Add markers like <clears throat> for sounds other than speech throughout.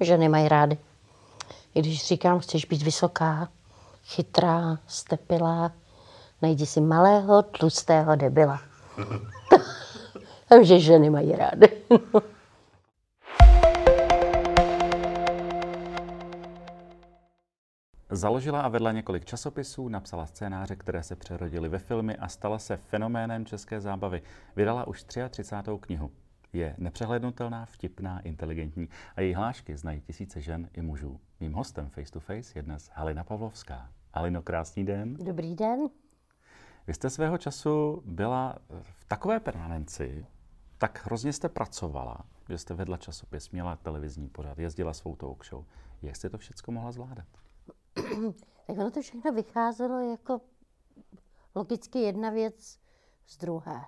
ženy mají rády. I když říkám, chceš být vysoká, chytrá, stepilá, najdi si malého, tlustého debila. Takže ženy mají rády. Založila a vedla několik časopisů, napsala scénáře, které se přerodily ve filmy a stala se fenoménem české zábavy. Vydala už 33. knihu. Je nepřehlednutelná, vtipná, inteligentní a její hlášky znají tisíce žen i mužů. Mým hostem face to face je dnes Halina Pavlovská. Halino, krásný den. Dobrý den. Vy jste svého času byla v takové permanenci, tak hrozně jste pracovala, že jste vedla časopis, měla televizní pořad, jezdila svou talk show. Jak jste to všechno mohla zvládat? <clears throat> tak ono to všechno vycházelo jako logicky jedna věc z druhé.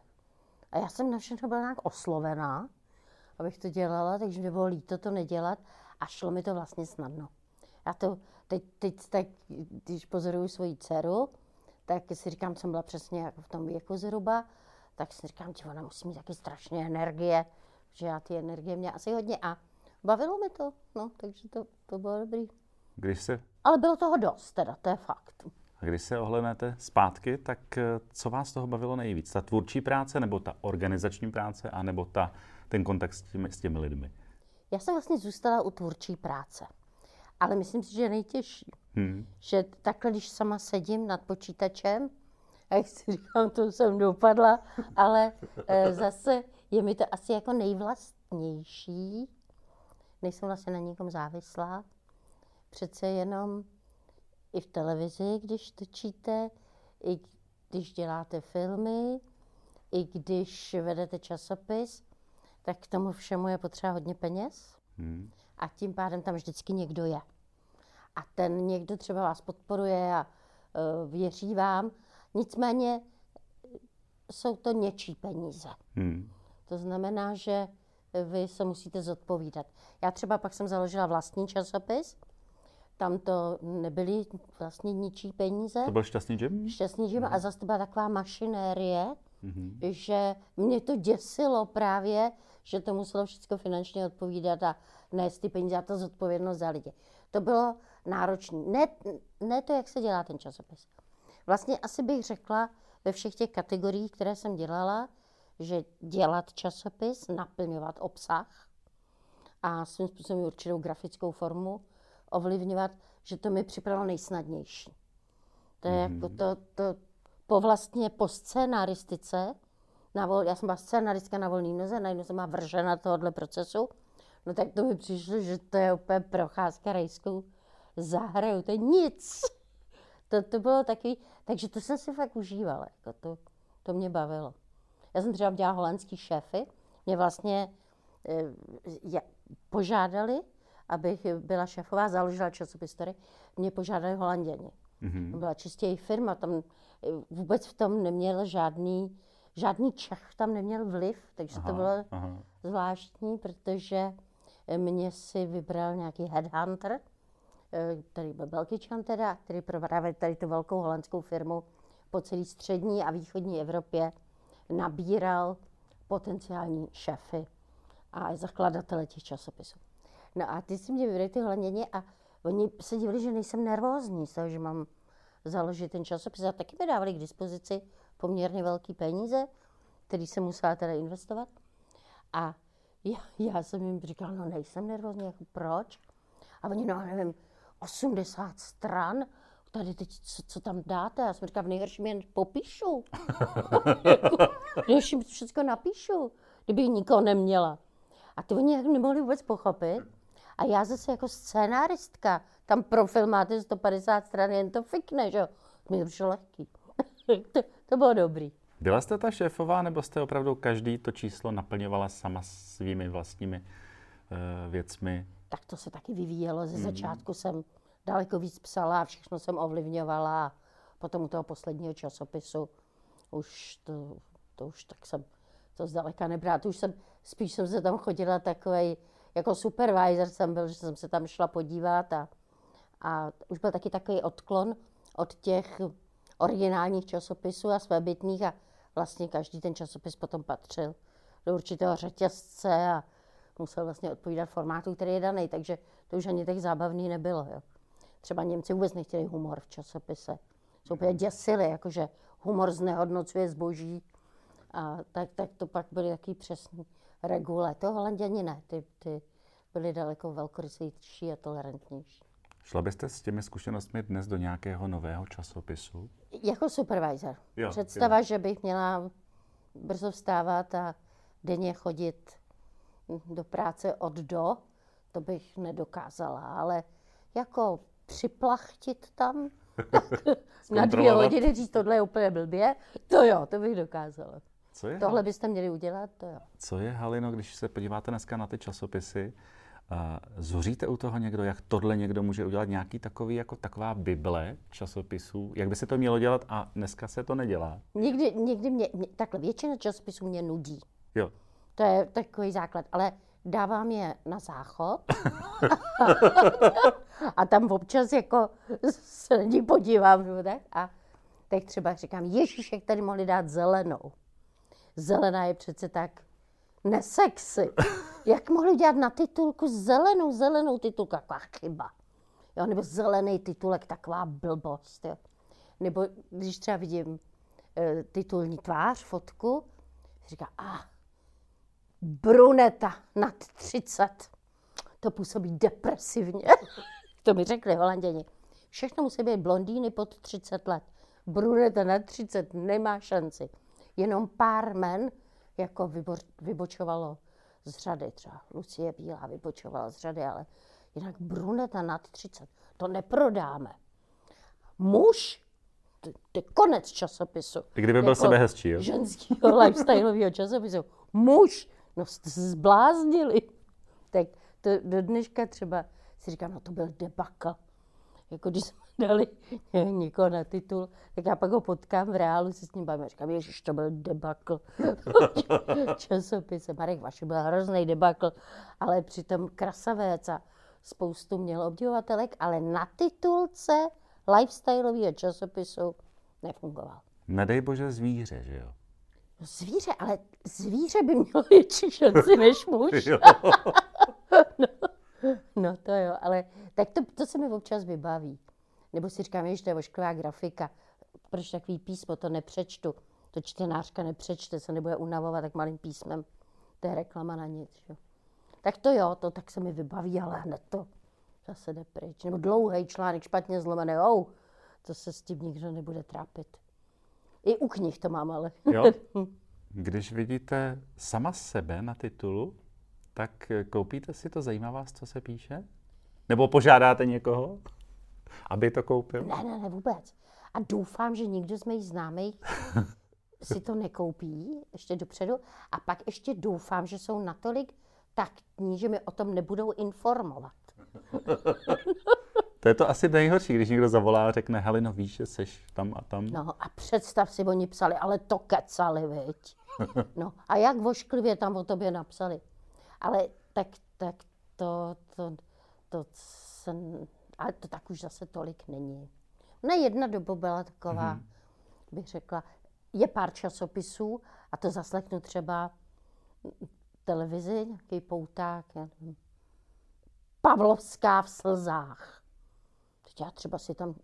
A já jsem na všechno byla nějak oslovená, abych to dělala, takže mě bylo líto to nedělat a šlo mi to vlastně snadno. Já to teď, teď tak, když pozoruju svoji dceru, tak si říkám, jsem byla přesně jako v tom věku zhruba, tak si říkám, že ona musí mít taky strašně energie, že já ty energie měla asi hodně a bavilo mi to, no, takže to, to bylo dobrý. Když se... Ale bylo toho dost, teda, to je fakt. A když se ohlednete zpátky, tak eh, co vás toho bavilo nejvíc? Ta tvůrčí práce, nebo ta organizační práce, a nebo ta, ten kontakt s těmi, s těmi lidmi? Já jsem vlastně zůstala u tvůrčí práce. Ale myslím si, že je nejtěžší. Hmm. Že takhle, když sama sedím nad počítačem, a jak si <laughs> říkám, to jsem dopadla, ale e, zase je mi to asi jako nejvlastnější. Nejsem vlastně na nikom závislá. Přece jenom i v televizi, když točíte, i když děláte filmy, i když vedete časopis, tak k tomu všemu je potřeba hodně peněz. Hmm. A tím pádem tam vždycky někdo je. A ten někdo třeba vás podporuje a uh, věří vám. Nicméně jsou to něčí peníze. Hmm. To znamená, že vy se musíte zodpovídat. Já třeba pak jsem založila vlastní časopis, tam to nebyly vlastně ničí peníze. To byl šťastný džem? Šťastný džem a zase to byla taková mašinérie, mm-hmm. že mě to děsilo právě, že to muselo všechno finančně odpovídat a nést ty peníze a ta zodpovědnost za lidi. To bylo náročné. Ne, ne to, jak se dělá ten časopis. Vlastně asi bych řekla ve všech těch kategoriích, které jsem dělala, že dělat časopis, naplňovat obsah a svým způsobem určitou grafickou formu, ovlivňovat, že to mi připadalo nejsnadnější. To je mm. jako to, to po vlastně po scénaristice, na vol, já jsem byla scénaristka na volný noze, najednou jsem byla vržena tohohle procesu, no tak to mi přišlo, že to je úplně procházka rejskou zahraju, to je nic. <laughs> To, to bylo takový, takže to jsem si fakt užívala, jako to, to mě bavilo. Já jsem třeba dělala holandský šéfy, mě vlastně e, požádali, abych byla šéfová, založila časopis, který mě požádali holanděni. Mm-hmm. Byla čistě jejich firma, tam eh, vůbec v tom neměl žádný, žádný Čech tam neměl vliv, takže aha, to bylo aha. zvláštní, protože mě si vybral nějaký headhunter, eh, který byl Belgičan teda, který právě tady tu velkou holandskou firmu po celé střední a východní Evropě nabíral potenciální šéfy a zakladatele těch časopisů. No a ty si mě vybrali ty hleněně a oni se divili, že nejsem nervózní toho, že mám založit ten časopis. A taky mi dávali k dispozici poměrně velké peníze, který jsem musela teda investovat. A já, já jsem jim říkala, no nejsem nervózní, jako proč? A oni, no nevím, 80 stran, tady teď, co, co tam dáte? Já jsem říkala, v nejhorším jen popíšu. <laughs> v nejhorším všechno napíšu, kdybych nikoho neměla. A to oni nemohli vůbec pochopit. A já zase jako scénáristka, tam pro film máte 150 stran, jen to fikne, že jo. Mi to přišlo lehký. <laughs> to, to bylo dobrý. Byla jste ta šéfová, nebo jste opravdu každý to číslo naplňovala sama svými vlastními uh, věcmi? Tak to se taky vyvíjelo. Ze hmm. začátku jsem daleko víc psala a všechno jsem ovlivňovala. A potom u toho posledního časopisu už to, to už tak jsem to zdaleka nebrala. To už jsem, spíš jsem se tam chodila takovej, jako supervisor jsem byl, že jsem se tam šla podívat a, a už byl taky takový odklon od těch originálních časopisů a svébytných a vlastně každý ten časopis potom patřil do určitého řetězce a musel vlastně odpovídat formátu, který je daný, takže to už ani tak zábavný nebylo. Jo. Třeba Němci vůbec nechtěli humor v časopise. Jsou úplně děsili, jakože humor znehodnocuje zboží. A tak, tak to pak byly jaký přesný regule. To Holanděni ne, ty, ty byli daleko velkorysejší a tolerantnější. Šla byste s těmi zkušenostmi dnes do nějakého nového časopisu? Jako supervisor. Jo, Představa, jo. že bych měla brzo vstávat a denně chodit do práce od do, to bych nedokázala, ale jako připlachtit tam <laughs> na dvě hodiny říct, tohle je úplně blbě, to jo, to bych dokázala. Co je, Tohle byste měli udělat, to jo. Co je, Halino, když se podíváte dneska na ty časopisy, Zhoříte u toho někdo, jak tohle někdo může udělat, nějaký takový, jako taková bible časopisů, jak by se to mělo dělat a dneska se to nedělá? Někdy, někdy mě, mě takhle, většina časopisů mě nudí. Jo. To je takový základ, ale dávám je na záchod <laughs> a tam občas jako se na ní podívám, tak? A teď třeba říkám, Ježíš, jak tady mohli dát zelenou. Zelená je přece tak nesexy. Jak mohli dělat na titulku zelenou, zelenou titulku, taková chyba. Jo, nebo zelený titulek, taková blbost. Jo. Nebo když třeba vidím e, titulní tvář, fotku, říká, a ah, bruneta nad 30. To působí depresivně. <laughs> to mi řekli holanděni. Všechno musí být blondýny pod 30 let. Bruneta nad 30 nemá šanci. Jenom pár men jako vybo, vybočovalo z řady. Třeba Lucie Bílá vybočovala z řady, ale jinak bruneta nad 30. To neprodáme. Muž, to, je konec časopisu. Kdyby byl jako sebe hezčí, jo? Ženského <laughs> lifestyleového časopisu. Muž, no jste se zbláznili. Tak to do dneška třeba si říkám, no to byl debakl. Jako když jsme dali <laughs> někoho na titul, tak já pak ho potkám v reálu, se s ním bavím. Říkám, ježiš, to byl debakl. <laughs> Časopise. Marek Vaši byl hrozný debakl, ale přitom krasavec a spoustu měl obdivovatelek, ale na titulce lifestyleového časopisu nefungoval. Nedej bože zvíře, že jo? No zvíře, ale zvíře by mělo <laughs> větší šanci než muž. no, no to jo, ale tak to, to se mi občas vybaví. Nebo si říkám, že to je ošklivá grafika. Proč takový písmo, to nepřečtu. To čtenářka nepřečte, se nebude unavovat tak malým písmem. To je reklama na nic. Že? Tak to jo, to tak se mi vybaví, ale hned to zase jde pryč. Nebo dlouhý článek, špatně zlomený, oh, to se s tím nikdo nebude trápit. I u knih to mám, ale. Jo? <laughs> Když vidíte sama sebe na titulu, tak koupíte si to, zajímá vás, co se píše? Nebo požádáte někoho? Aby to koupil? Ne, ne, ne, vůbec. A doufám, že nikdo z mých známých <laughs> si to nekoupí ještě dopředu. A pak ještě doufám, že jsou natolik taktní, že mi o tom nebudou informovat. to je to asi nejhorší, když někdo zavolá a řekne, Helino, víš, že seš tam a tam. No a představ si, oni psali, ale to kecali, viď. <laughs> No a jak vošklivě tam o tobě napsali. Ale tak, tak to, to, to, jsem, ale to tak už zase tolik není. Na jedna doba byla taková, mm-hmm. bych řekla, je pár časopisů a to zaslechnu třeba televizi, nějaký pouták, já nevím, Pavlovská v slzách. Teď já třeba si tam,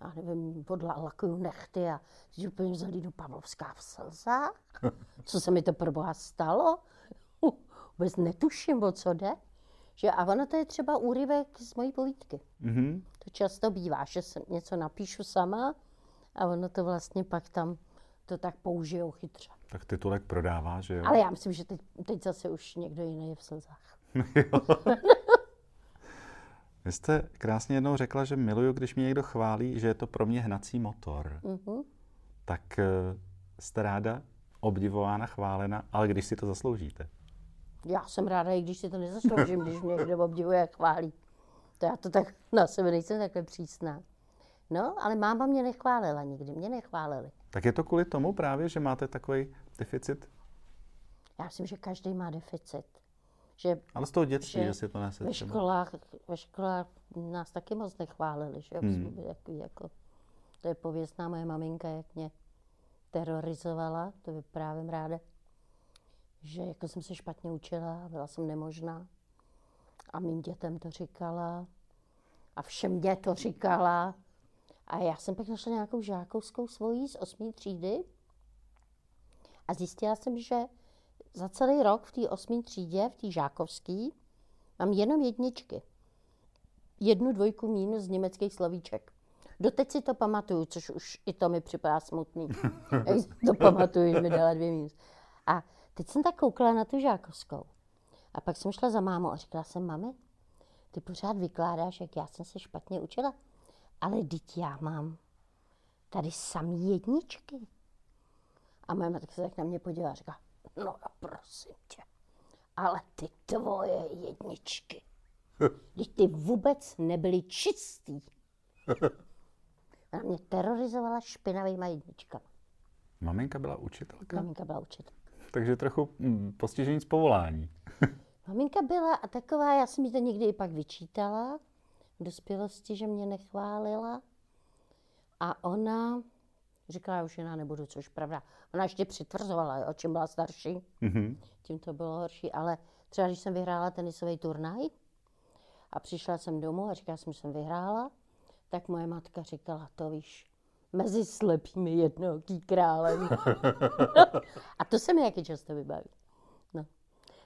já nevím, lakuju nechty a teď úplně zalídu Pavlovská v slzách. <laughs> Co se mi to pro boha stalo? <laughs> Vůbec netuším, o co jde. Že a ono to je třeba úryvek z mojí povídky. Mm-hmm. To často bývá, že se něco napíšu sama a ono to vlastně pak tam to tak použijou chytře. Tak titulek prodává, že jo? Ale já myslím, že teď, teď zase už někdo jiný je v slzách. <laughs> Vy jste krásně jednou řekla, že miluju, když mě někdo chválí, že je to pro mě hnací motor. Mm-hmm. Tak eh, jste ráda obdivována, chválena, ale když si to zasloužíte já jsem ráda, i když si to nezasloužím, když mě někdo obdivuje a chválí. To já to tak na sebe nejsem takhle přísná. No, ale máma mě nechválila nikdy, mě nechválili. Tak je to kvůli tomu právě, že máte takový deficit? Já myslím, že každý má deficit. Že, ale z toho dětství, že, si to nese ve školách, ve školách nás taky moc nechválili. Že? Hmm. Jako, jako, to je pověstná moje maminka, jak mě terorizovala, to vyprávím ráda že jako jsem se špatně učila, byla jsem nemožná. A mým dětem to říkala. A všem mě to říkala. A já jsem pak našla nějakou žákovskou svojí z osmé třídy. A zjistila jsem, že za celý rok v té osmé třídě, v té žákovské, mám jenom jedničky. Jednu dvojku mínus z německých slovíček. Doteď si to pamatuju, což už i to mi připadá smutný. <laughs> To pamatuju, že mi dala dvě mínus. A teď jsem tak koukala na tu žákovskou. A pak jsem šla za mámou a říkala jsem, mami, ty pořád vykládáš, jak já jsem se špatně učila. Ale teď já mám tady samý jedničky. A moje matka se tak na mě podívala a říká, no a prosím tě, ale ty tvoje jedničky, <laughs> když ty vůbec nebyly čistý. <laughs> Ona mě terorizovala špinavýma jedničkama. Maminka byla učitelka? Maminka byla učitelka. Takže trochu hm, postižení z povolání. <laughs> Maminka byla a taková, já jsem jí to někdy i pak vyčítala v dospělosti, že mě nechválila. A ona říkala, já už jiná nebudu, což pravda. Ona ještě přitvrzovala, o čem byla starší, mm-hmm. tím to bylo horší. Ale třeba když jsem vyhrála tenisový turnaj a přišla jsem domů a říkala jsem, že jsem vyhrála, tak moje matka říkala, to víš, mezi slepými jednoký králem. <laughs> a to se mi jaký často vybaví. No.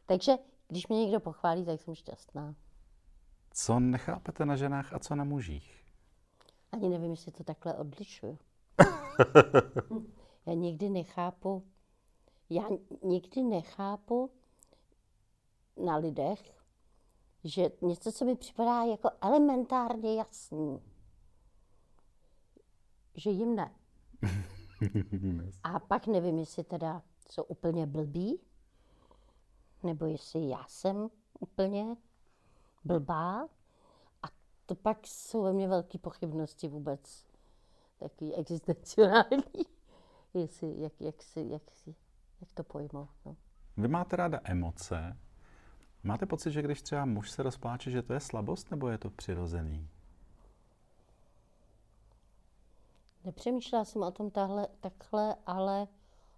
Takže když mě někdo pochválí, tak jsem šťastná. Co nechápete na ženách a co na mužích? Ani nevím, jestli to takhle odlišuju. <laughs> já nikdy nechápu, já nikdy nechápu na lidech, že něco, co mi připadá jako elementárně jasný, že jim ne. <laughs> A pak nevím, jestli teda jsou úplně blbí, nebo jestli já jsem úplně blbá. A to pak jsou ve mně velké pochybnosti vůbec, takový existenciální, <laughs> jestli, jak, jak, si, jak, si, jak to pojmout. No. Vy máte ráda emoce. Máte pocit, že když třeba muž se rozpláče, že to je slabost, nebo je to přirozený? Nepřemýšlela jsem o tom tahle, takhle, ale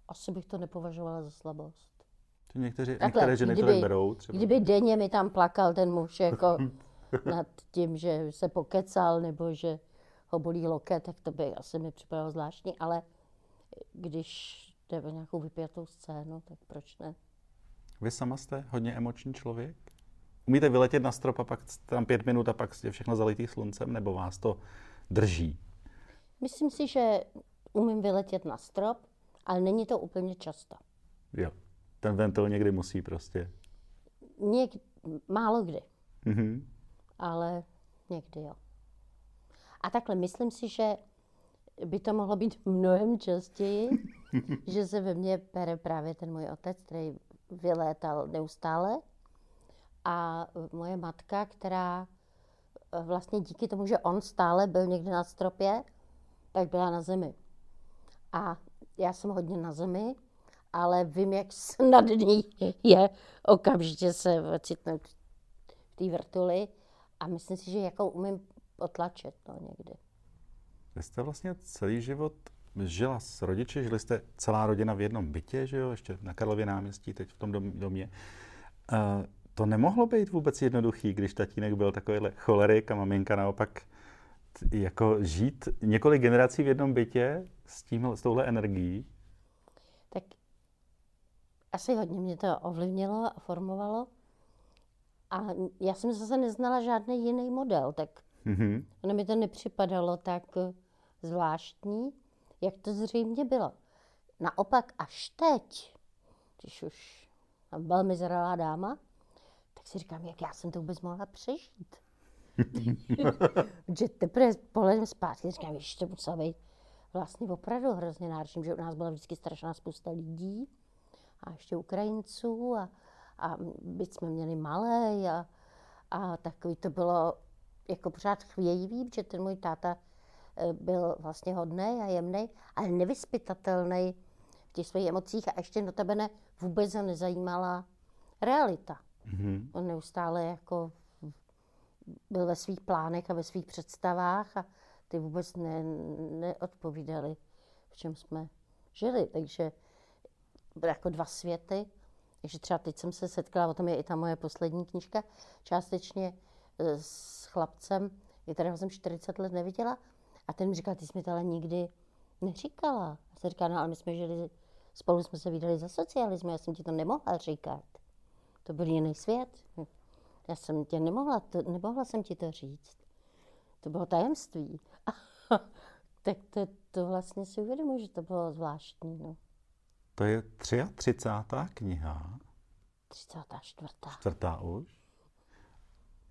asi bych to nepovažovala za slabost. To někteří, takhle, některé ženy kdyby, to berou třeba. Kdyby denně mi tam plakal ten muž jako <laughs> nad tím, že se pokecal nebo že ho bolí loket, tak to by asi mi připadalo zvláštní, ale když jde o nějakou vypjatou scénu, tak proč ne? Vy sama jste hodně emoční člověk? Umíte vyletět na strop a pak tam pět minut a pak je všechno zalitý sluncem, nebo vás to drží? Myslím si, že umím vyletět na strop, ale není to úplně často. Jo, ten ventil někdy musí prostě. Něk, málo kdy. Mm-hmm. Ale někdy jo. A takhle, myslím si, že by to mohlo být mnohem častěji, <laughs> že se ve mně bere právě ten můj otec, který vylétal neustále. A moje matka, která vlastně díky tomu, že on stále byl někde na stropě, tak byla na zemi. A já jsem hodně na zemi, ale vím, jak snadný je okamžitě se ocitnout v té vrtuli a myslím si, že jako umím otlačit to někdy. Vy jste vlastně celý život žila s rodiči, žili jste celá rodina v jednom bytě, že jo, ještě na Karlově náměstí, teď v tom domě. Uh, to nemohlo být vůbec jednoduchý, když tatínek byl takovýhle cholerik a maminka naopak jako žít několik generací v jednom bytě s, tím, s touhle energií? Tak asi hodně mě to ovlivnilo a formovalo. A já jsem zase neznala žádný jiný model, tak mm-hmm. ono mi to nepřipadalo tak zvláštní, jak to zřejmě bylo. Naopak až teď, když už tam velmi zralá dáma, tak si říkám, jak já jsem to vůbec mohla přežít. <laughs> že teprve pohledem zpátky říkám, že to muselo být vlastně opravdu hrozně náročné, že u nás byla vždycky strašná spousta lidí a ještě Ukrajinců a, a byť jsme měli malé a, a takový to bylo jako pořád chvějivý, že ten můj táta e, byl vlastně hodný a jemný, ale nevyspytatelný v těch svých emocích a ještě notabene vůbec ho nezajímala realita. Mm-hmm. On neustále jako byl ve svých plánech a ve svých představách a ty vůbec ne, neodpovídaly, v čem jsme žili. Takže jako dva světy. Takže třeba teď jsem se setkala, o tom je i ta moje poslední knížka, částečně e, s chlapcem, kterého jsem 40 let neviděla. A ten mi říkal, ty jsi mi to ale nikdy neříkala. A jsem říkala, no ale my jsme žili, spolu jsme se vydali za socialismu, já jsem ti to nemohla říkat. To byl jiný svět. Já jsem tě nemohla, to, nemohla jsem ti to říct. To bylo tajemství. <laughs> tak to, to vlastně si uvědomuji, že to bylo zvláštní. No. To je 33. kniha. 34. Čtvrtá už.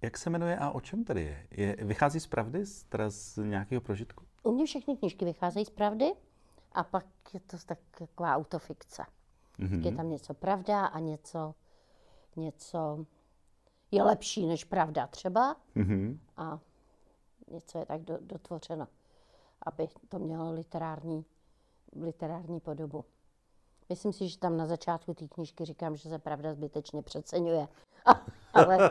Jak se jmenuje a o čem tady je? je vychází z pravdy, z, teda z nějakého prožitku? U mě všechny knižky vycházejí z pravdy a pak je to taková autofikce. Mm-hmm. Je tam něco pravda a něco, něco je lepší než pravda třeba mm-hmm. a něco je tak do, dotvořeno, aby to mělo literární, literární podobu. Myslím si, že tam na začátku té knižky říkám, že se pravda zbytečně přeceňuje. <laughs> ale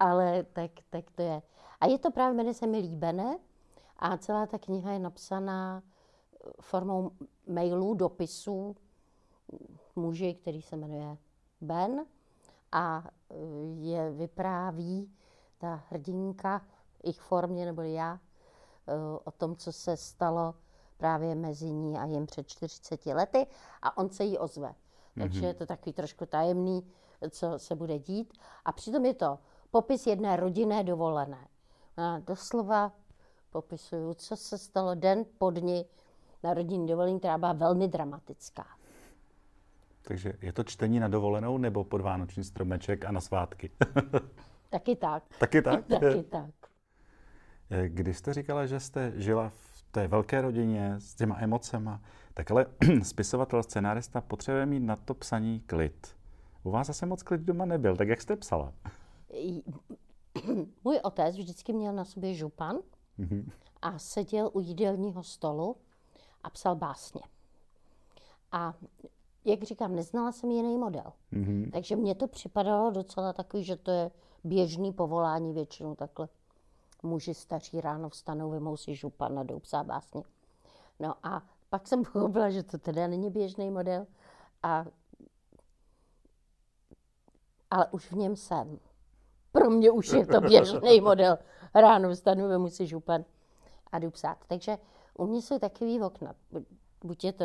ale tak, tak to je. A je to právě, jmenuje se mi Líbené a celá ta kniha je napsaná formou mailů, dopisů muži, který se jmenuje Ben a je vypráví ta hrdinka v jejich formě, nebo já, o tom, co se stalo právě mezi ní a jim před 40 lety a on se jí ozve. Takže mm-hmm. je to takový trošku tajemný, co se bude dít. A přitom je to popis jedné rodinné dovolené. A doslova popisuju, co se stalo den po dni na rodinní dovolení, která byla velmi dramatická. Takže je to čtení na dovolenou nebo pod vánoční stromeček a na svátky? <laughs> Taky tak. Taky tak? <laughs> Taky tak. Když jste říkala, že jste žila v té velké rodině s těma emocema, tak ale <clears throat> spisovatel, scenárista potřebuje mít na to psaní klid. U vás zase moc klid doma nebyl, tak jak jste psala? <clears throat> Můj otec vždycky měl na sobě župan mm-hmm. a seděl u jídelního stolu a psal básně. A jak říkám, neznala jsem jiný model. Mm-hmm. Takže mně to připadalo docela takový, že to je běžný povolání většinou takhle. Muži staří ráno vstanou, vymou si župan a jdou psát básně. No a pak jsem <laughs> pochopila, že to teda není běžný model. A, ale už v něm jsem. Pro mě už je to běžný <laughs> model. Ráno vstanu, vemu si župan a jdu psát. Takže u mě jsou takový okna. Buď je to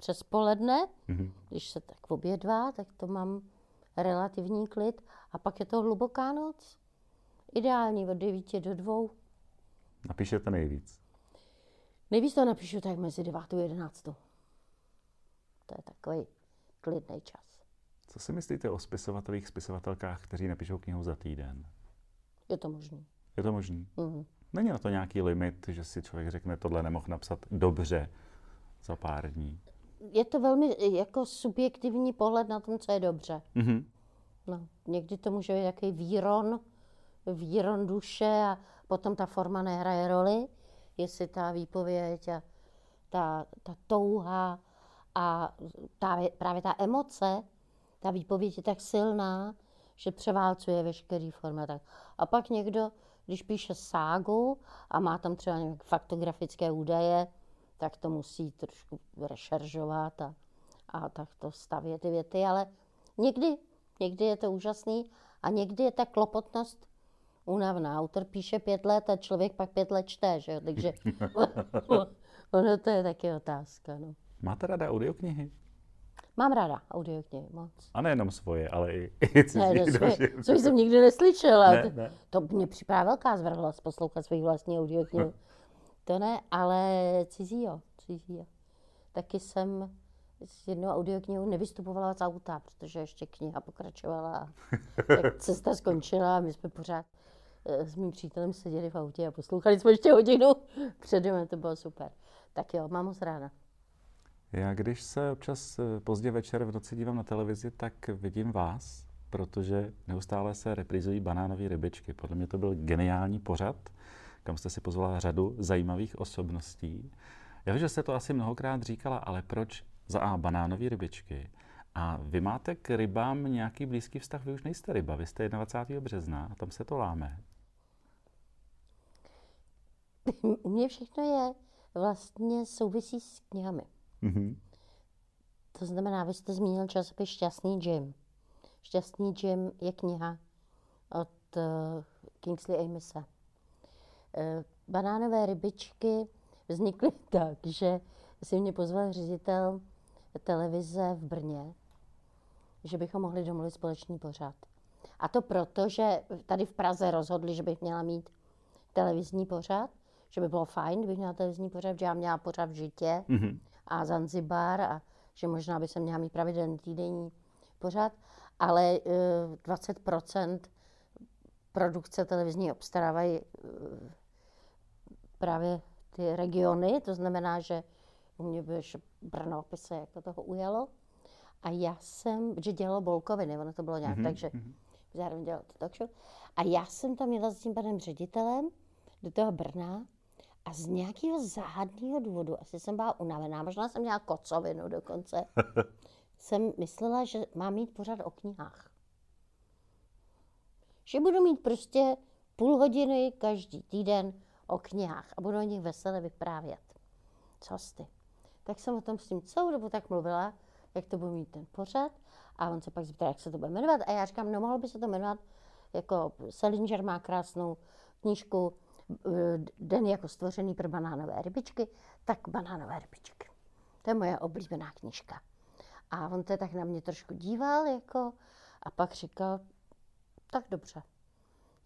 přes poledne, mm-hmm. když se tak obědvá, tak to mám relativní klid. A pak je to hluboká noc. Ideální od 9 do 2. Napíšete nejvíc? Nejvíc to napíšu tak mezi 9 a 11. To je takový klidný čas. Co si myslíte o spisovatelích, spisovatelkách, kteří napíšou knihu za týden? Je to možné. Je to možné? Mm-hmm. Není na to nějaký limit, že si člověk řekne, tohle nemohl napsat dobře za pár dní? Je to velmi jako subjektivní pohled na tom, co je dobře. Mm-hmm. No, někdy to může být takový výron, výron duše a potom ta forma nehraje roli, jestli ta výpověď a ta, ta touha a ta, právě ta emoce ta výpověď je tak silná, že převálcuje veškerý formy. Tak. A pak někdo, když píše ságu a má tam třeba nějaké faktografické údaje, tak to musí trošku rešeržovat a, a tak to stavět ty věty, ale někdy, někdy je to úžasný a někdy je ta klopotnost únavná. Autor píše pět let a člověk pak pět let čte, že jo? takže <laughs> ono to je taky otázka. No. Máte ráda audioknihy? Mám ráda audioknihy moc. A nejenom svoje, ale i, i cizí. Ne, no, svoje, což jsem nikdy neslyšela. Ne, ne. To mě připadá velká zvrhlost poslouchat svých vlastní audioknihy. To ne, ale cizí jo, cizí jo. Taky jsem s jednou audioknihou nevystupovala z auta, protože ještě kniha pokračovala. A <laughs> tak cesta skončila a my jsme pořád eh, s mým přítelem seděli v autě a poslouchali jsme ještě hodinu <laughs> předem, to bylo super. Tak jo, mám moc ráda. Já když se občas eh, pozdě večer v noci dívám na televizi, tak vidím vás, protože neustále se reprizují banánové rybičky. Podle mě to byl geniální pořad, kam jste si pozvala řadu zajímavých osobností. Já vím, že jste to asi mnohokrát říkala, ale proč za A banánové rybičky? A vy máte k rybám nějaký blízký vztah, vy už nejste ryba, vy jste 21. března a tam se to láme. U mě všechno je vlastně souvisí s knihami. Mm-hmm. To znamená, vy jste zmínil časopis Šťastný Jim. Šťastný Jim je kniha od uh, Kingsley Amise. Uh, banánové rybičky vznikly <laughs> tak, že si mě pozval ředitel televize v Brně, že bychom mohli domluvit společný pořad. A to proto, že tady v Praze rozhodli, že bych měla mít televizní pořad, že by bylo fajn, kdybych měla televizní pořad, že já měla pořad v Žitě mm-hmm. a Zanzibar a že možná by se měla mít pravidelný týdenní pořad, ale uh, 20% produkce televizní obstarávají uh, právě ty regiony, to znamená, že u mě by Brno by se jako toho ujalo. A já jsem, že dělalo Bolkoviny, ono to bylo nějak, mm-hmm. takže mhm. zároveň dělal to talk show. A já jsem tam jela s tím panem ředitelem do toho Brna a z nějakého záhadného důvodu, asi jsem byla unavená, možná jsem měla kocovinu dokonce, <laughs> jsem myslela, že mám mít pořád o knihách. Že budu mít prostě půl hodiny každý týden o knihách a budu o nich veselé vyprávět. Co jste? Tak jsem o tom s tím celou dobu tak mluvila, jak to budu mít ten pořad. A on se pak zeptal, jak se to bude jmenovat. A já říkám, no mohlo by se to jmenovat, jako Selinger má krásnou knížku eh, Den jako stvořený pro banánové rybičky, tak banánové rybičky. To je moje oblíbená knížka. A on se tak na mě trošku díval, jako, a pak říkal, tak dobře.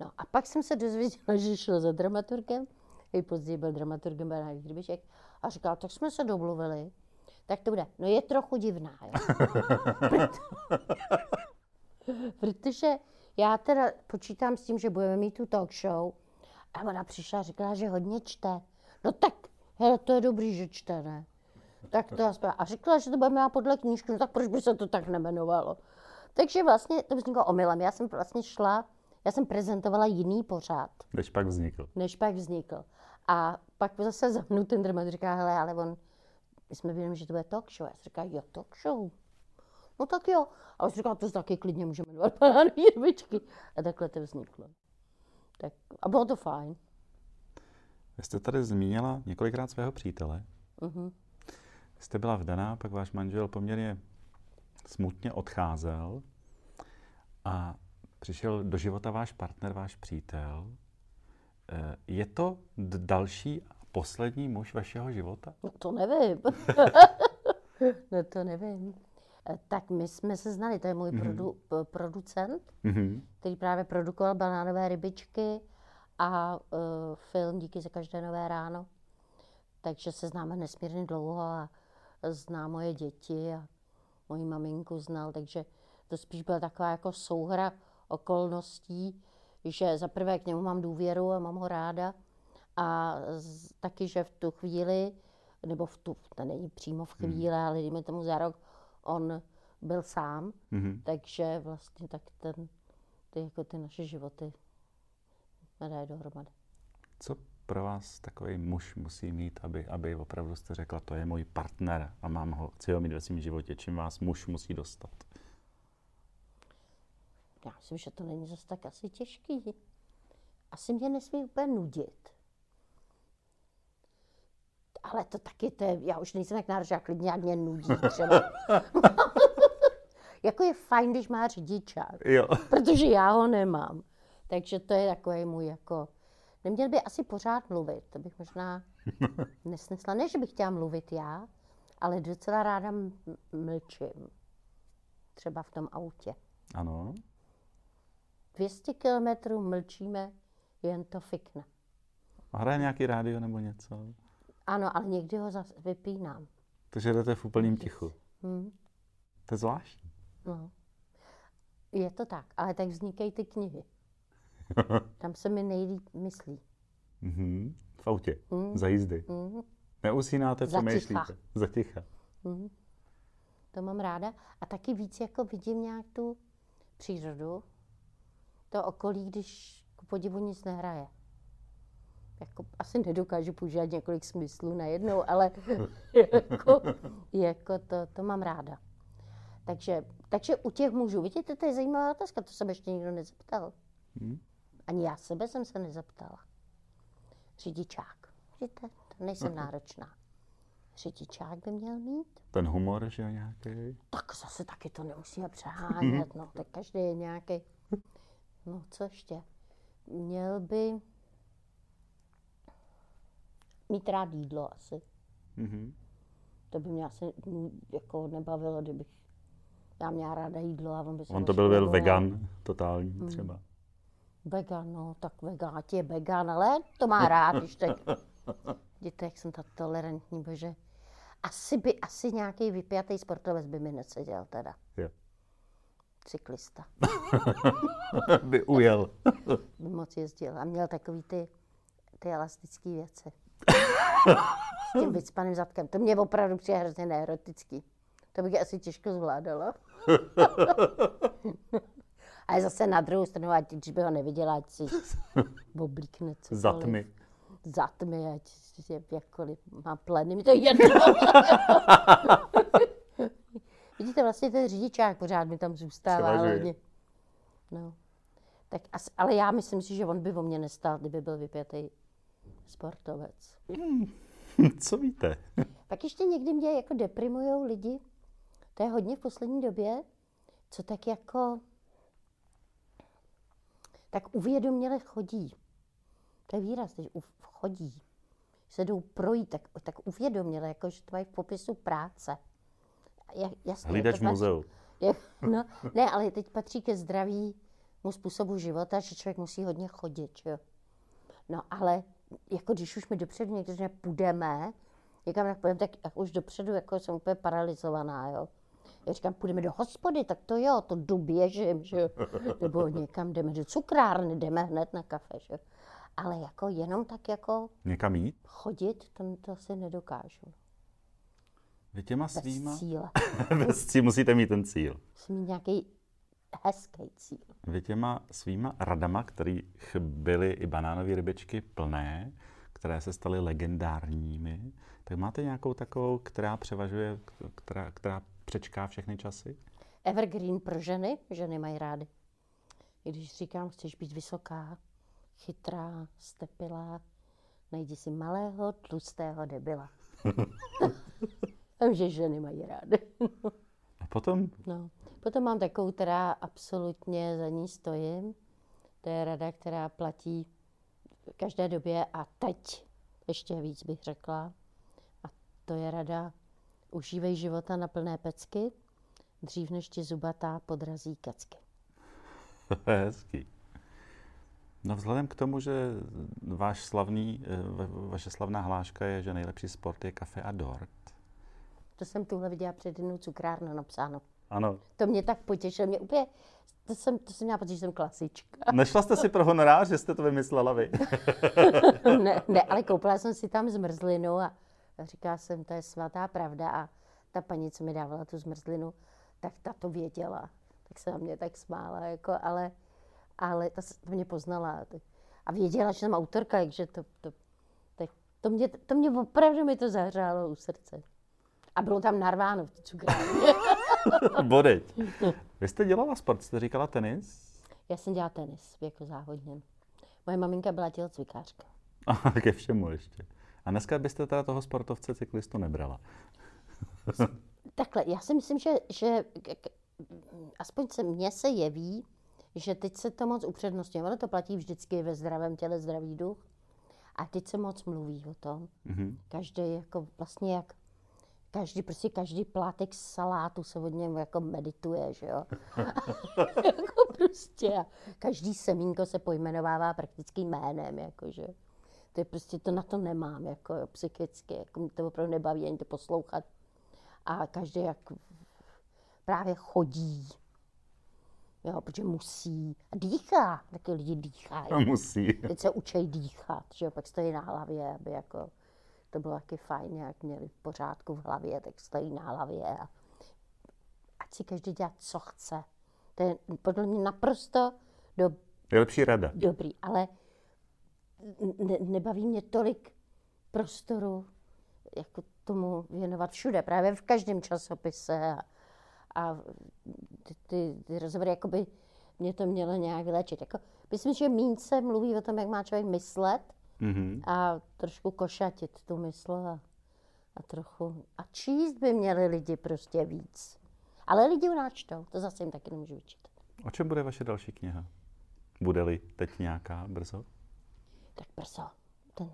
No a pak jsem se dozvěděla, <laughs> že šlo za dramaturgem, i později byl dramaturgem banánové rybiček, a říkal, tak jsme se domluvili, tak to bude. No je trochu divná, jo. <laughs> Protože já teda počítám s tím, že budeme mít tu talk show a ona přišla a říkala, že hodně čte. No tak, hele, to je dobrý, že čte, ne? Tak to aspoň. A říkala, že to budeme mít podle knížky, no tak proč by se to tak nemenovalo? Takže vlastně to vzniklo omylem. Já jsem vlastně šla, já jsem prezentovala jiný pořád. Než pak vznikl. Než pak vznikl. A pak zase za mnou ten dramaturg říká, hele, ale on, my jsme věděli, že to bude talk show. Já jsem říkala, jo, talk show. No tak jo. A on říkal, to taky klidně můžeme jmenovat banánové <laughs> rybičky. A takhle to vzniklo. Tak, a bylo to fajn. Vy jste tady zmínila několikrát svého přítele. Uh-huh. Jste byla vdaná, pak váš manžel poměrně smutně odcházel a přišel do života váš partner, váš přítel. Eh, je to další a poslední muž vašeho života? No to nevím. <laughs> no to nevím. Eh, tak my jsme se znali, to je můj mm-hmm. produ, producent, mm-hmm. který právě produkoval banánové rybičky a uh, film Díky za každé nové ráno. Takže se známe nesmírně dlouho a zná moje děti a moji maminku znal, takže to spíš byla taková jako souhra okolností, že za prvé k němu mám důvěru a mám ho ráda a z, taky, že v tu chvíli, nebo v tu, to není přímo v hmm. chvíli, hmm. ale dejme tomu za rok, on byl sám, hmm. takže vlastně tak ten, ty, jako ty naše životy dají dohromady. Co pro vás takový muž musí mít, aby, aby opravdu jste řekla, to je můj partner a mám ho, chci ho mít ve svém životě, čím vás muž musí dostat? Já myslím, že to není zase tak asi těžký. Asi mě nesmí úplně nudit. Ale to taky, to je, já už nejsem tak náročná, klidně jak mě nudí třeba. <laughs> jako je fajn, když má řidičák, jo. protože já ho nemám. Takže to je takový můj jako... Neměl by asi pořád mluvit, to bych možná <laughs> nesnesla. Ne, že bych chtěla mluvit já, ale docela ráda mlčím. Třeba v tom autě. Ano. 200 kilometrů mlčíme, jen to fikne. A hraje nějaký rádio nebo něco? Ano, ale někdy ho zase vypínám. Takže jdete v úplném tichu. Hmm. To je zvláštní. No. Je to tak, ale tak vznikají ty knihy. <laughs> Tam se mi nejlíp myslí. Mm-hmm. V autě, mm. za jízdy. Mm. Neusínáte, co myšlíte? Za ticha. Mm. To mám ráda. A taky víc jako vidím nějak tu přírodu, to okolí, když ku podivu nic nehraje. Jako, asi nedokážu používat několik smyslů najednou, ale <laughs> jako, jako to, to mám ráda. Takže, takže u těch mužů, vidíte, to je zajímavá otázka, to jsem ještě nikdo nezeptal. Hmm. Ani já sebe jsem se nezeptala. Řidičák. Vidíte, to nejsem náročná. řidičák by měl mít. Ten humor, že jo, nějaký? Tak zase taky to nemusíme přehánět, <laughs> no, tak každý je nějaký. No, co ještě? Měl by mít rád jídlo asi. Mm-hmm. To by mě asi mm, jako nebavilo, kdybych já měla ráda jídlo a on by se On to byl, byl vegan totální třeba. Vegan, no, tak vegan, je vegan, ale to má rád, když tak. <laughs> Vidíte, jak jsem tak tolerantní, bože. Asi by, asi nějaký vypjatý sportovec by mi neseděl teda. Cyklista. <laughs> by ujel. By moc jezdil a měl takový ty, ty elastické věci. S tím vycpaným zadkem. To mě opravdu přijde hrozně neerotický. To bych asi těžko zvládala. <laughs> Ale zase na druhou stranu, ať když by ho neviděla, ať si oblíkne cokoliv. Zatmy. Zatmy, ať je jakkoliv má pleny, mi to je jedno. <laughs> Vidíte, vlastně ten řidičák pořád mi tam zůstává. Hodně. No. Tak asi, ale já myslím si, že on by o mě nestál, kdyby byl vypjatý sportovec. <laughs> Co víte? <laughs> Pak ještě někdy mě jako deprimujou lidi, to je hodně v poslední době, co tak jako, tak uvědoměle chodí. To je výraz, že chodí. Se jdou projít, tak, tak uvědoměle, jako že to mají v popisu práce. Ja, jasně, Hlídač patří- muzeu. je, <laughs> no, ne, ale teď patří ke zdravímu způsobu života, že člověk musí hodně chodit, jo. No, ale jako když už mi dopředu někdo řekne, půjdeme, někam tak půjdeme, tak jak už dopředu jako jsem úplně paralizovaná, jo. Já říkám, půjdeme do hospody, tak to jo, to jdu běžím, že jo. <laughs> Nebo někam jdeme do cukrárny, jdeme hned na kafe, že jo. Ale jako jenom tak jako Někam jít? chodit, to, to asi nedokážu. Vy těma Bez svýma... cíle. <laughs> Bez cíle musíte mít ten cíl. Musím mít nějaký hezký cíl. Vy těma svýma radama, kterých byly i banánové rybičky plné, které se staly legendárními, tak máte nějakou takovou, která převažuje, která, která přečká všechny časy? Evergreen pro ženy, ženy mají rády. I když říkám, chceš být vysoká, chytrá, stepilá, najdi si malého, tlustého debila. <laughs> Vím, že ženy mají rády. <laughs> A potom No. Potom mám takovou, která absolutně za ní stojím. To je rada, která platí v každé době a teď ještě víc bych řekla. A to je rada, užívej života na plné pecky, dřív než ti zubatá podrazí kecky. <laughs> Hezký. No vzhledem k tomu, že váš slavný, eh, va- vaše slavná hláška je, že nejlepší sport je kafe a dort. To jsem tuhle viděla před jednou cukrárnu napsáno. Ano. To mě tak potěšilo, mě úplně, to jsem, to jsem měla pocit, že jsem klasička. <laughs> Nešla jste si pro honorář, že jste to vymyslela vy? <laughs> ne, ne, ale koupila jsem si tam zmrzlinu a říkala jsem, to je svatá pravda a ta paní, co mi dávala tu zmrzlinu, tak ta to věděla. Tak se na mě tak smála, jako, ale, ale ta, to mě poznala. tak- A věděla, že jsem autorka, takže to, to, tak to, mě, to mě opravdu mi to zahřálo u srdce. A bylo tam narváno v té cukrárně. <laughs> Bodeď. Vy jste dělala sport, jste říkala tenis? Já jsem dělala tenis jako závodně. Moje maminka byla tělocvikářka. <laughs> A ke všemu ještě. A dneska byste teda toho sportovce cyklistu nebrala. <laughs> Takhle, já si myslím, že, že aspoň se mně se jeví, že teď se to moc upřednostňuje. Ono to platí vždycky ve zdravém těle zdravý duch. A teď se moc mluví o tom. Mhm. Každý jako vlastně jak každý, prostě každý plátek salátu se od něm jako medituje, že jo. <laughs> jako prostě a každý semínko se pojmenovává prakticky jménem, jakože. To je prostě, to na to nemám, jako jo, psychicky, jako mě to opravdu nebaví ani to poslouchat. A každý jak právě chodí, jo, protože musí. A dýchá, taky lidi dýchají. Musí. Teď se učí dýchat, že jo, pak stojí na hlavě, aby jako to bylo taky fajn, jak měli v pořádku v hlavě, tak stojí na hlavě a ať si každý dělá, co chce. To je podle mě naprosto do, Nejlepší rada. dobrý, ale ne, nebaví mě tolik prostoru, jako tomu věnovat všude, právě v každém časopise a, a ty, ty, ty rozhovory, jakoby mě to mělo nějak vylečit. Jako, myslím, že míň se mluví o tom, jak má člověk myslet Mhm. a trošku košatit tu mysl a, a trochu, a číst by měli lidi prostě víc. Ale lidi u nás čtou, to zase jim taky nemůžu vyčítat. O čem bude vaše další kniha? Bude-li teď nějaká brzo? Tak brzo. Ten,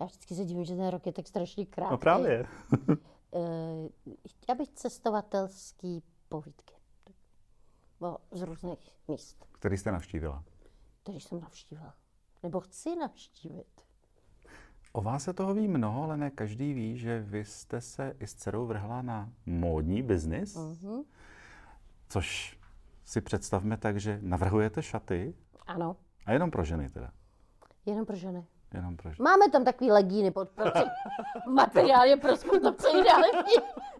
já vždycky se divím, že ten rok je tak strašně krátký. No právě. <laughs> Uh, chtěla bych cestovatelský povídky. Z různých míst. Který jste navštívila? Který jsem navštívila. Nebo chci navštívit. O vás se toho ví mnoho, ale ne každý ví, že vy jste se i s dcerou vrhla na módní biznis, uh-huh. což si představme tak, že navrhujete šaty. Ano. A jenom pro ženy teda. Jenom pro ženy. Jenom pro ženy. Máme tam takový legíny pod proci. Materiál je pro sportovce ideální.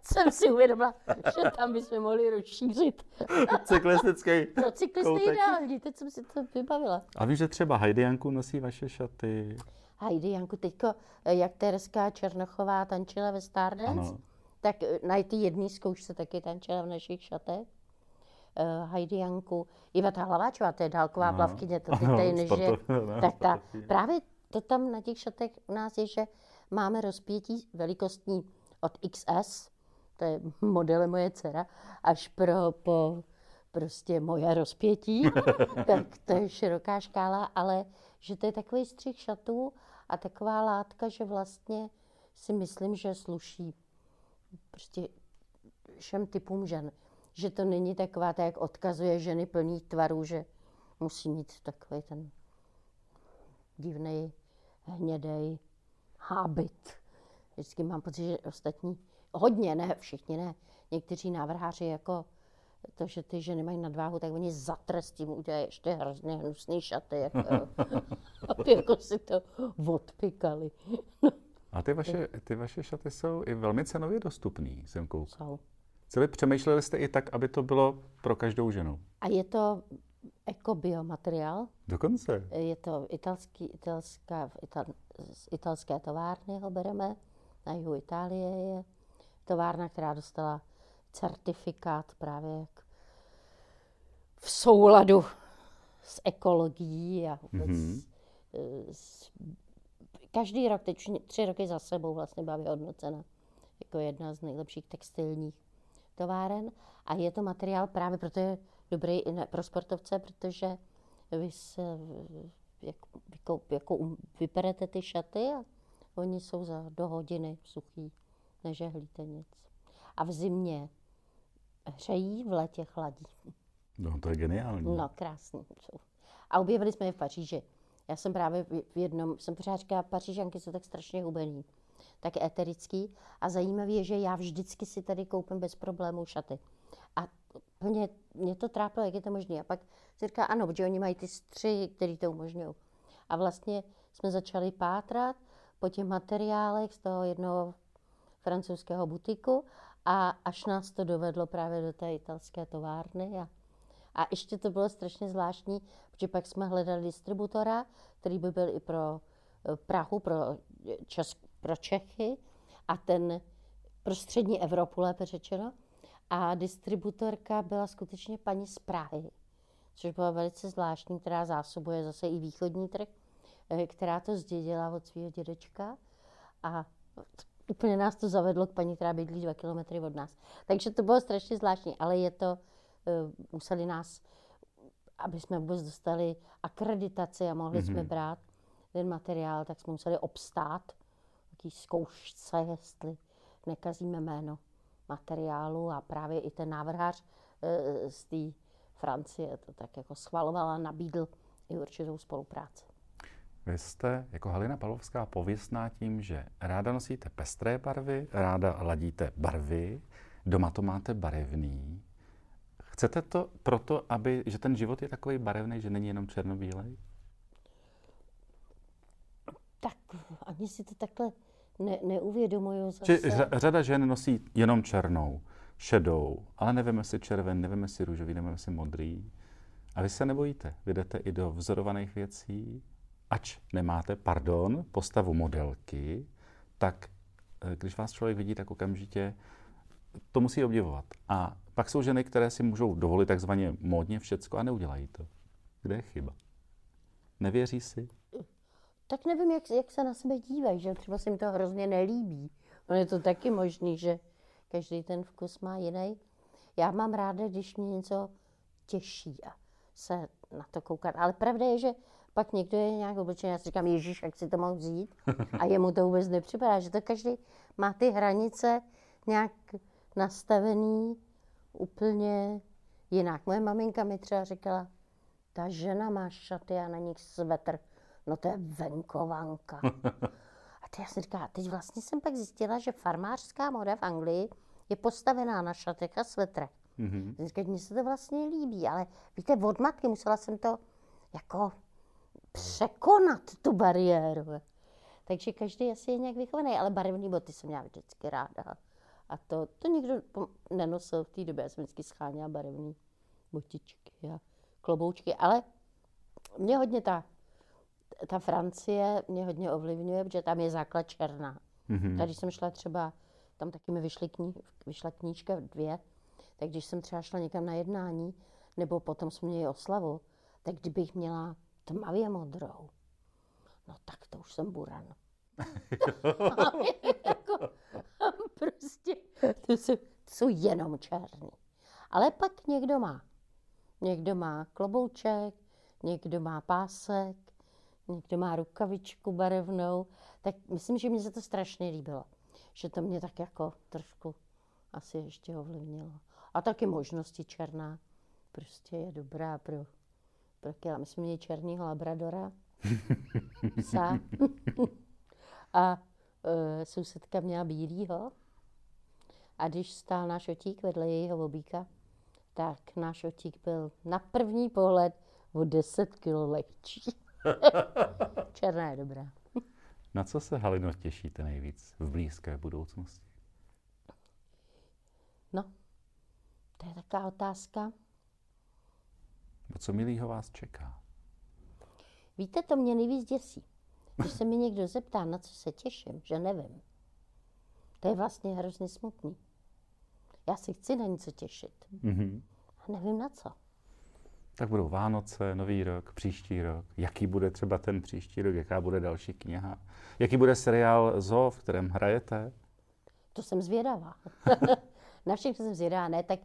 Jsem si uvědomila, že tam bychom mohli rozšířit. Cyklistický Pro cyklisty koutek. ideální, teď jsem si to vybavila. A víš, že třeba Heidi Janku nosí vaše šaty? Heidi Janku, teďko, eh, jak Tereska Černochová tančila ve Stardance, Ano. tak eh, na ty jedné zkoušce taky tančila v našich šatech. Uh, Heidi Janku, Iva ta Hlaváčová, to je dálková Ano. plavkyně, to ty nežije. sportov- ano, tak ta, právě to tam na těch šatech u nás je, že máme rozpětí velikostní od XS, to je model moje dcera, až pro po prostě moje rozpětí, <laughs> tak to je široká škála, ale že to je takový střih šatů a taková látka, že vlastně si myslím, že sluší prostě všem typům žen. Že to není taková, tak jak odkazuje ženy plný tvarů, že musí mít takový ten divný, hnědej hábit. Vždycky mám pocit, že ostatní, hodně, ne všichni, ne, někteří návrháři jako to, že ty ženy mají nadváhu, tak oni za trest tím udělají ještě hrozně hnusný šaty, jako, <laughs> aby jako si to odpikali. A ty vaše, ty vaše šaty jsou i velmi cenově dostupný, jsem koukal. Jsou. Celý přemýšleli jste i tak, aby to bylo pro každou ženu. A je to ekobiomateriál, Dokonce. je to italský, italská, ital, z italské továrny ho bereme, na jihu Itálie je továrna, která dostala certifikát právě jak v souladu s ekologií a vůbec Mhm. mm-hmm. s, každý rok, teď tři roky za sebou vlastně byla vyhodnocena jako jedna z nejlepších textilních továren a je to materiál právě proto je dobrý i ne- pro sportovce, protože vy se jako, jako, jako vyperete ty šaty a oni jsou za do hodiny suchý, nežehlíte nic. A v zimě hřejí, v létě chladí. No, to je geniální. No, krásný jsou. A objevili jsme je v Paříži. Já jsem právě v v jednom, jsem pořád říkala, Pařížanky jsou tak strašně hubený, tak eterický. A zajímavé je, že já vždycky si tady koupím bez problémů šaty. A plně mě to trápilo, jak je to možné. A pak si říká, ano, protože oni mají ty střihy, které to umožňují. A vlastně jsme začali pátrat po těch materiálech z toho jednoho francouzského butiku a až nás to dovedlo právě do té italské továrny. A, a ještě to bylo strašně zvláštní, protože pak jsme hledali distributora, který by byl i pro eh, Prahu, pro, Česk, pro Čechy a ten pro střední Evropu, lépe řečeno. A distributorka byla skutečně paní z Prahy, což byla velice zvláštní, která zásobuje zase i východní trh, eh, která to zdědila od svého dědečka. A úplně nás to zavedlo k paní, která bydlí dva kilometry od nás. Takže to bylo strašně zvláštní, ale je to, eh, museli nás, aby jsme vůbec dostali akreditaci a mohli mm-hmm. jsme brát ten materiál, tak jsme museli obstát taký zkoušce, jestli nekazíme jméno materiálu a právě i ten návrhář eh, z té Francie to tak jako schvaloval a nabídl i určitou spolupráci. Vy jste jako Halina Pavlovská pověstná tím, že ráda nosíte pestré barvy, ráda ladíte barvy, doma to máte barevný. Chcete to proto, aby, že ten život je takový barevný, že není jenom černobílej? Tak ani si to takhle ne, neuvědomuju zase. Či řada žen nosí jenom černou, šedou, ale nevíme si červen, nevíme si růžový, nevíme si modrý. A vy se nebojíte, vy jdete i do vzorovaných věcí, ač nemáte, pardon, postavu modelky, tak eh, když vás člověk vidí, tak okamžitě to musí obdivovat. A pak jsou ženy, které si můžou dovolit takzvaně módně všecko a neudělají to. Kde je chyba? Nevěří si? Tak nevím, jak, jak se na sebe dívají, že třeba se jim to hrozně nelíbí. No je to taky možný, že každý ten vkus má jiný. Já mám ráda, když mě něco těší a se na to koukat. Ale pravda je, že pak někdo je nějak oblečený, já si říkám, Ježíš, jak si to mohl vzít? <laughs> A jemu to vůbec nepřipadá, že to každý má ty hranice nějak nastavený úplně jinak. Moje maminka mi třeba říkala, ta žena má šaty a na nich svetr. No to je venkovanka. <laughs> A ty já si říkala, teď vlastně jsem pak zjistila, že farmářská moda v Anglii je postavená na šatech a svetrech. Mm-hmm. Říkala, mně se to vlastně líbí, ale víte, od matky musela jsem to jako překonat tu bariéru. Takže každý asi je nějak vychovaný, ale barevné boty jsem měla vždycky ráda. A to, to nikdo nenosil v té době, já jsem vždycky scháněla barevné botičky a kloboučky, ale mě hodně ta, ta Francie mě hodně ovlivňuje, protože tam je základ černá. Mm-hmm. Tady jsem šla třeba, tam taky mi vyšly kní, vyšla knížka dvě, tak když jsem třeba šla někam na jednání, nebo potom jsme měli oslavu, tak kdybych měla tmavě modrou, no tak to už jsem buran. <laughs> jako, prostě, to jsou, to jsou jenom černý. Ale pak někdo má. Někdo má klobouček, někdo má pásek, někdo má rukavičku barevnou. Tak myslím, že mi se to strašně líbilo. Že to mě tak jako trošku asi ještě ovlivnilo. A taky možnosti černá prostě je dobrá pro, pro kila. My jsme měli černýho labradora, psa. a e, sousedka měla bílýho. A když stál náš otík vedle jejího obíka, tak náš otík byl na první pohled o 10 kg lehčí. <laughs> Černá je dobrá. Na co se, Halino, těšíte nejvíc v blízké budoucnosti? No, to je taková otázka. A co milýho vás čeká? Víte, to mě nejvíc děsí. Když se mi někdo zeptá, na co se těším, že nevím. To je vlastně hrozně smutný. Já si chci na něco těšit. Mm-hmm. A nevím na co. Tak budou Vánoce, Nový rok, příští rok. Jaký bude třeba ten příští rok, jaká bude další kniha? Jaký bude seriál Zo, v kterém hrajete? To jsem zvědavá. <laughs> na všechno jsem zvědavá. Ne, tak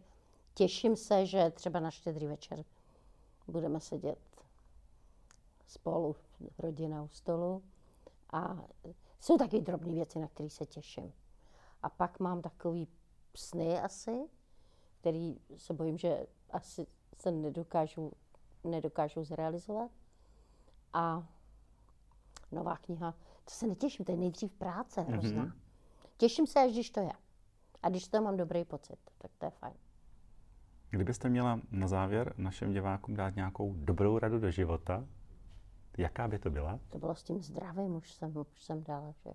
těším se, že třeba na štědrý večer budeme sedět spolu, rodina u stolu. A jsou taky drobné věci, na které se těším. A pak mám takový sny asi, který se bojím, že asi se nedokážu, nedokážu zrealizovat. A nová kniha, to se netěším, to je nejdřív práce hrozná. Mm-hmm. Těším se, až když to je. A když to mám dobrý pocit, tak to je fajn. Kdybyste měla na závěr našim divákům dát nějakou dobrou radu do života, jaká by to byla? To bylo s tím zdravím, už jsem, už jsem dala, že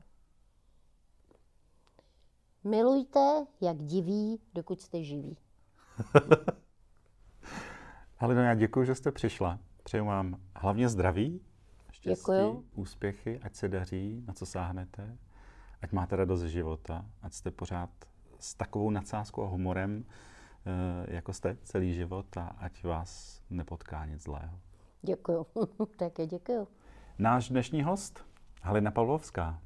Milujte, jak diví, dokud jste živí. <laughs> Halino, já děkuji, že jste přišla. Přeju vám hlavně zdraví, štěstí, děkuju. úspěchy, ať se daří, na co sáhnete, ať máte radost ze života, ať jste pořád s takovou nadsázkou a humorem, eh, jako jste celý život a ať vás nepotká nic zlého. Děkuju, <laughs> také děkuju. Náš dnešní host, Halina Pavlovská.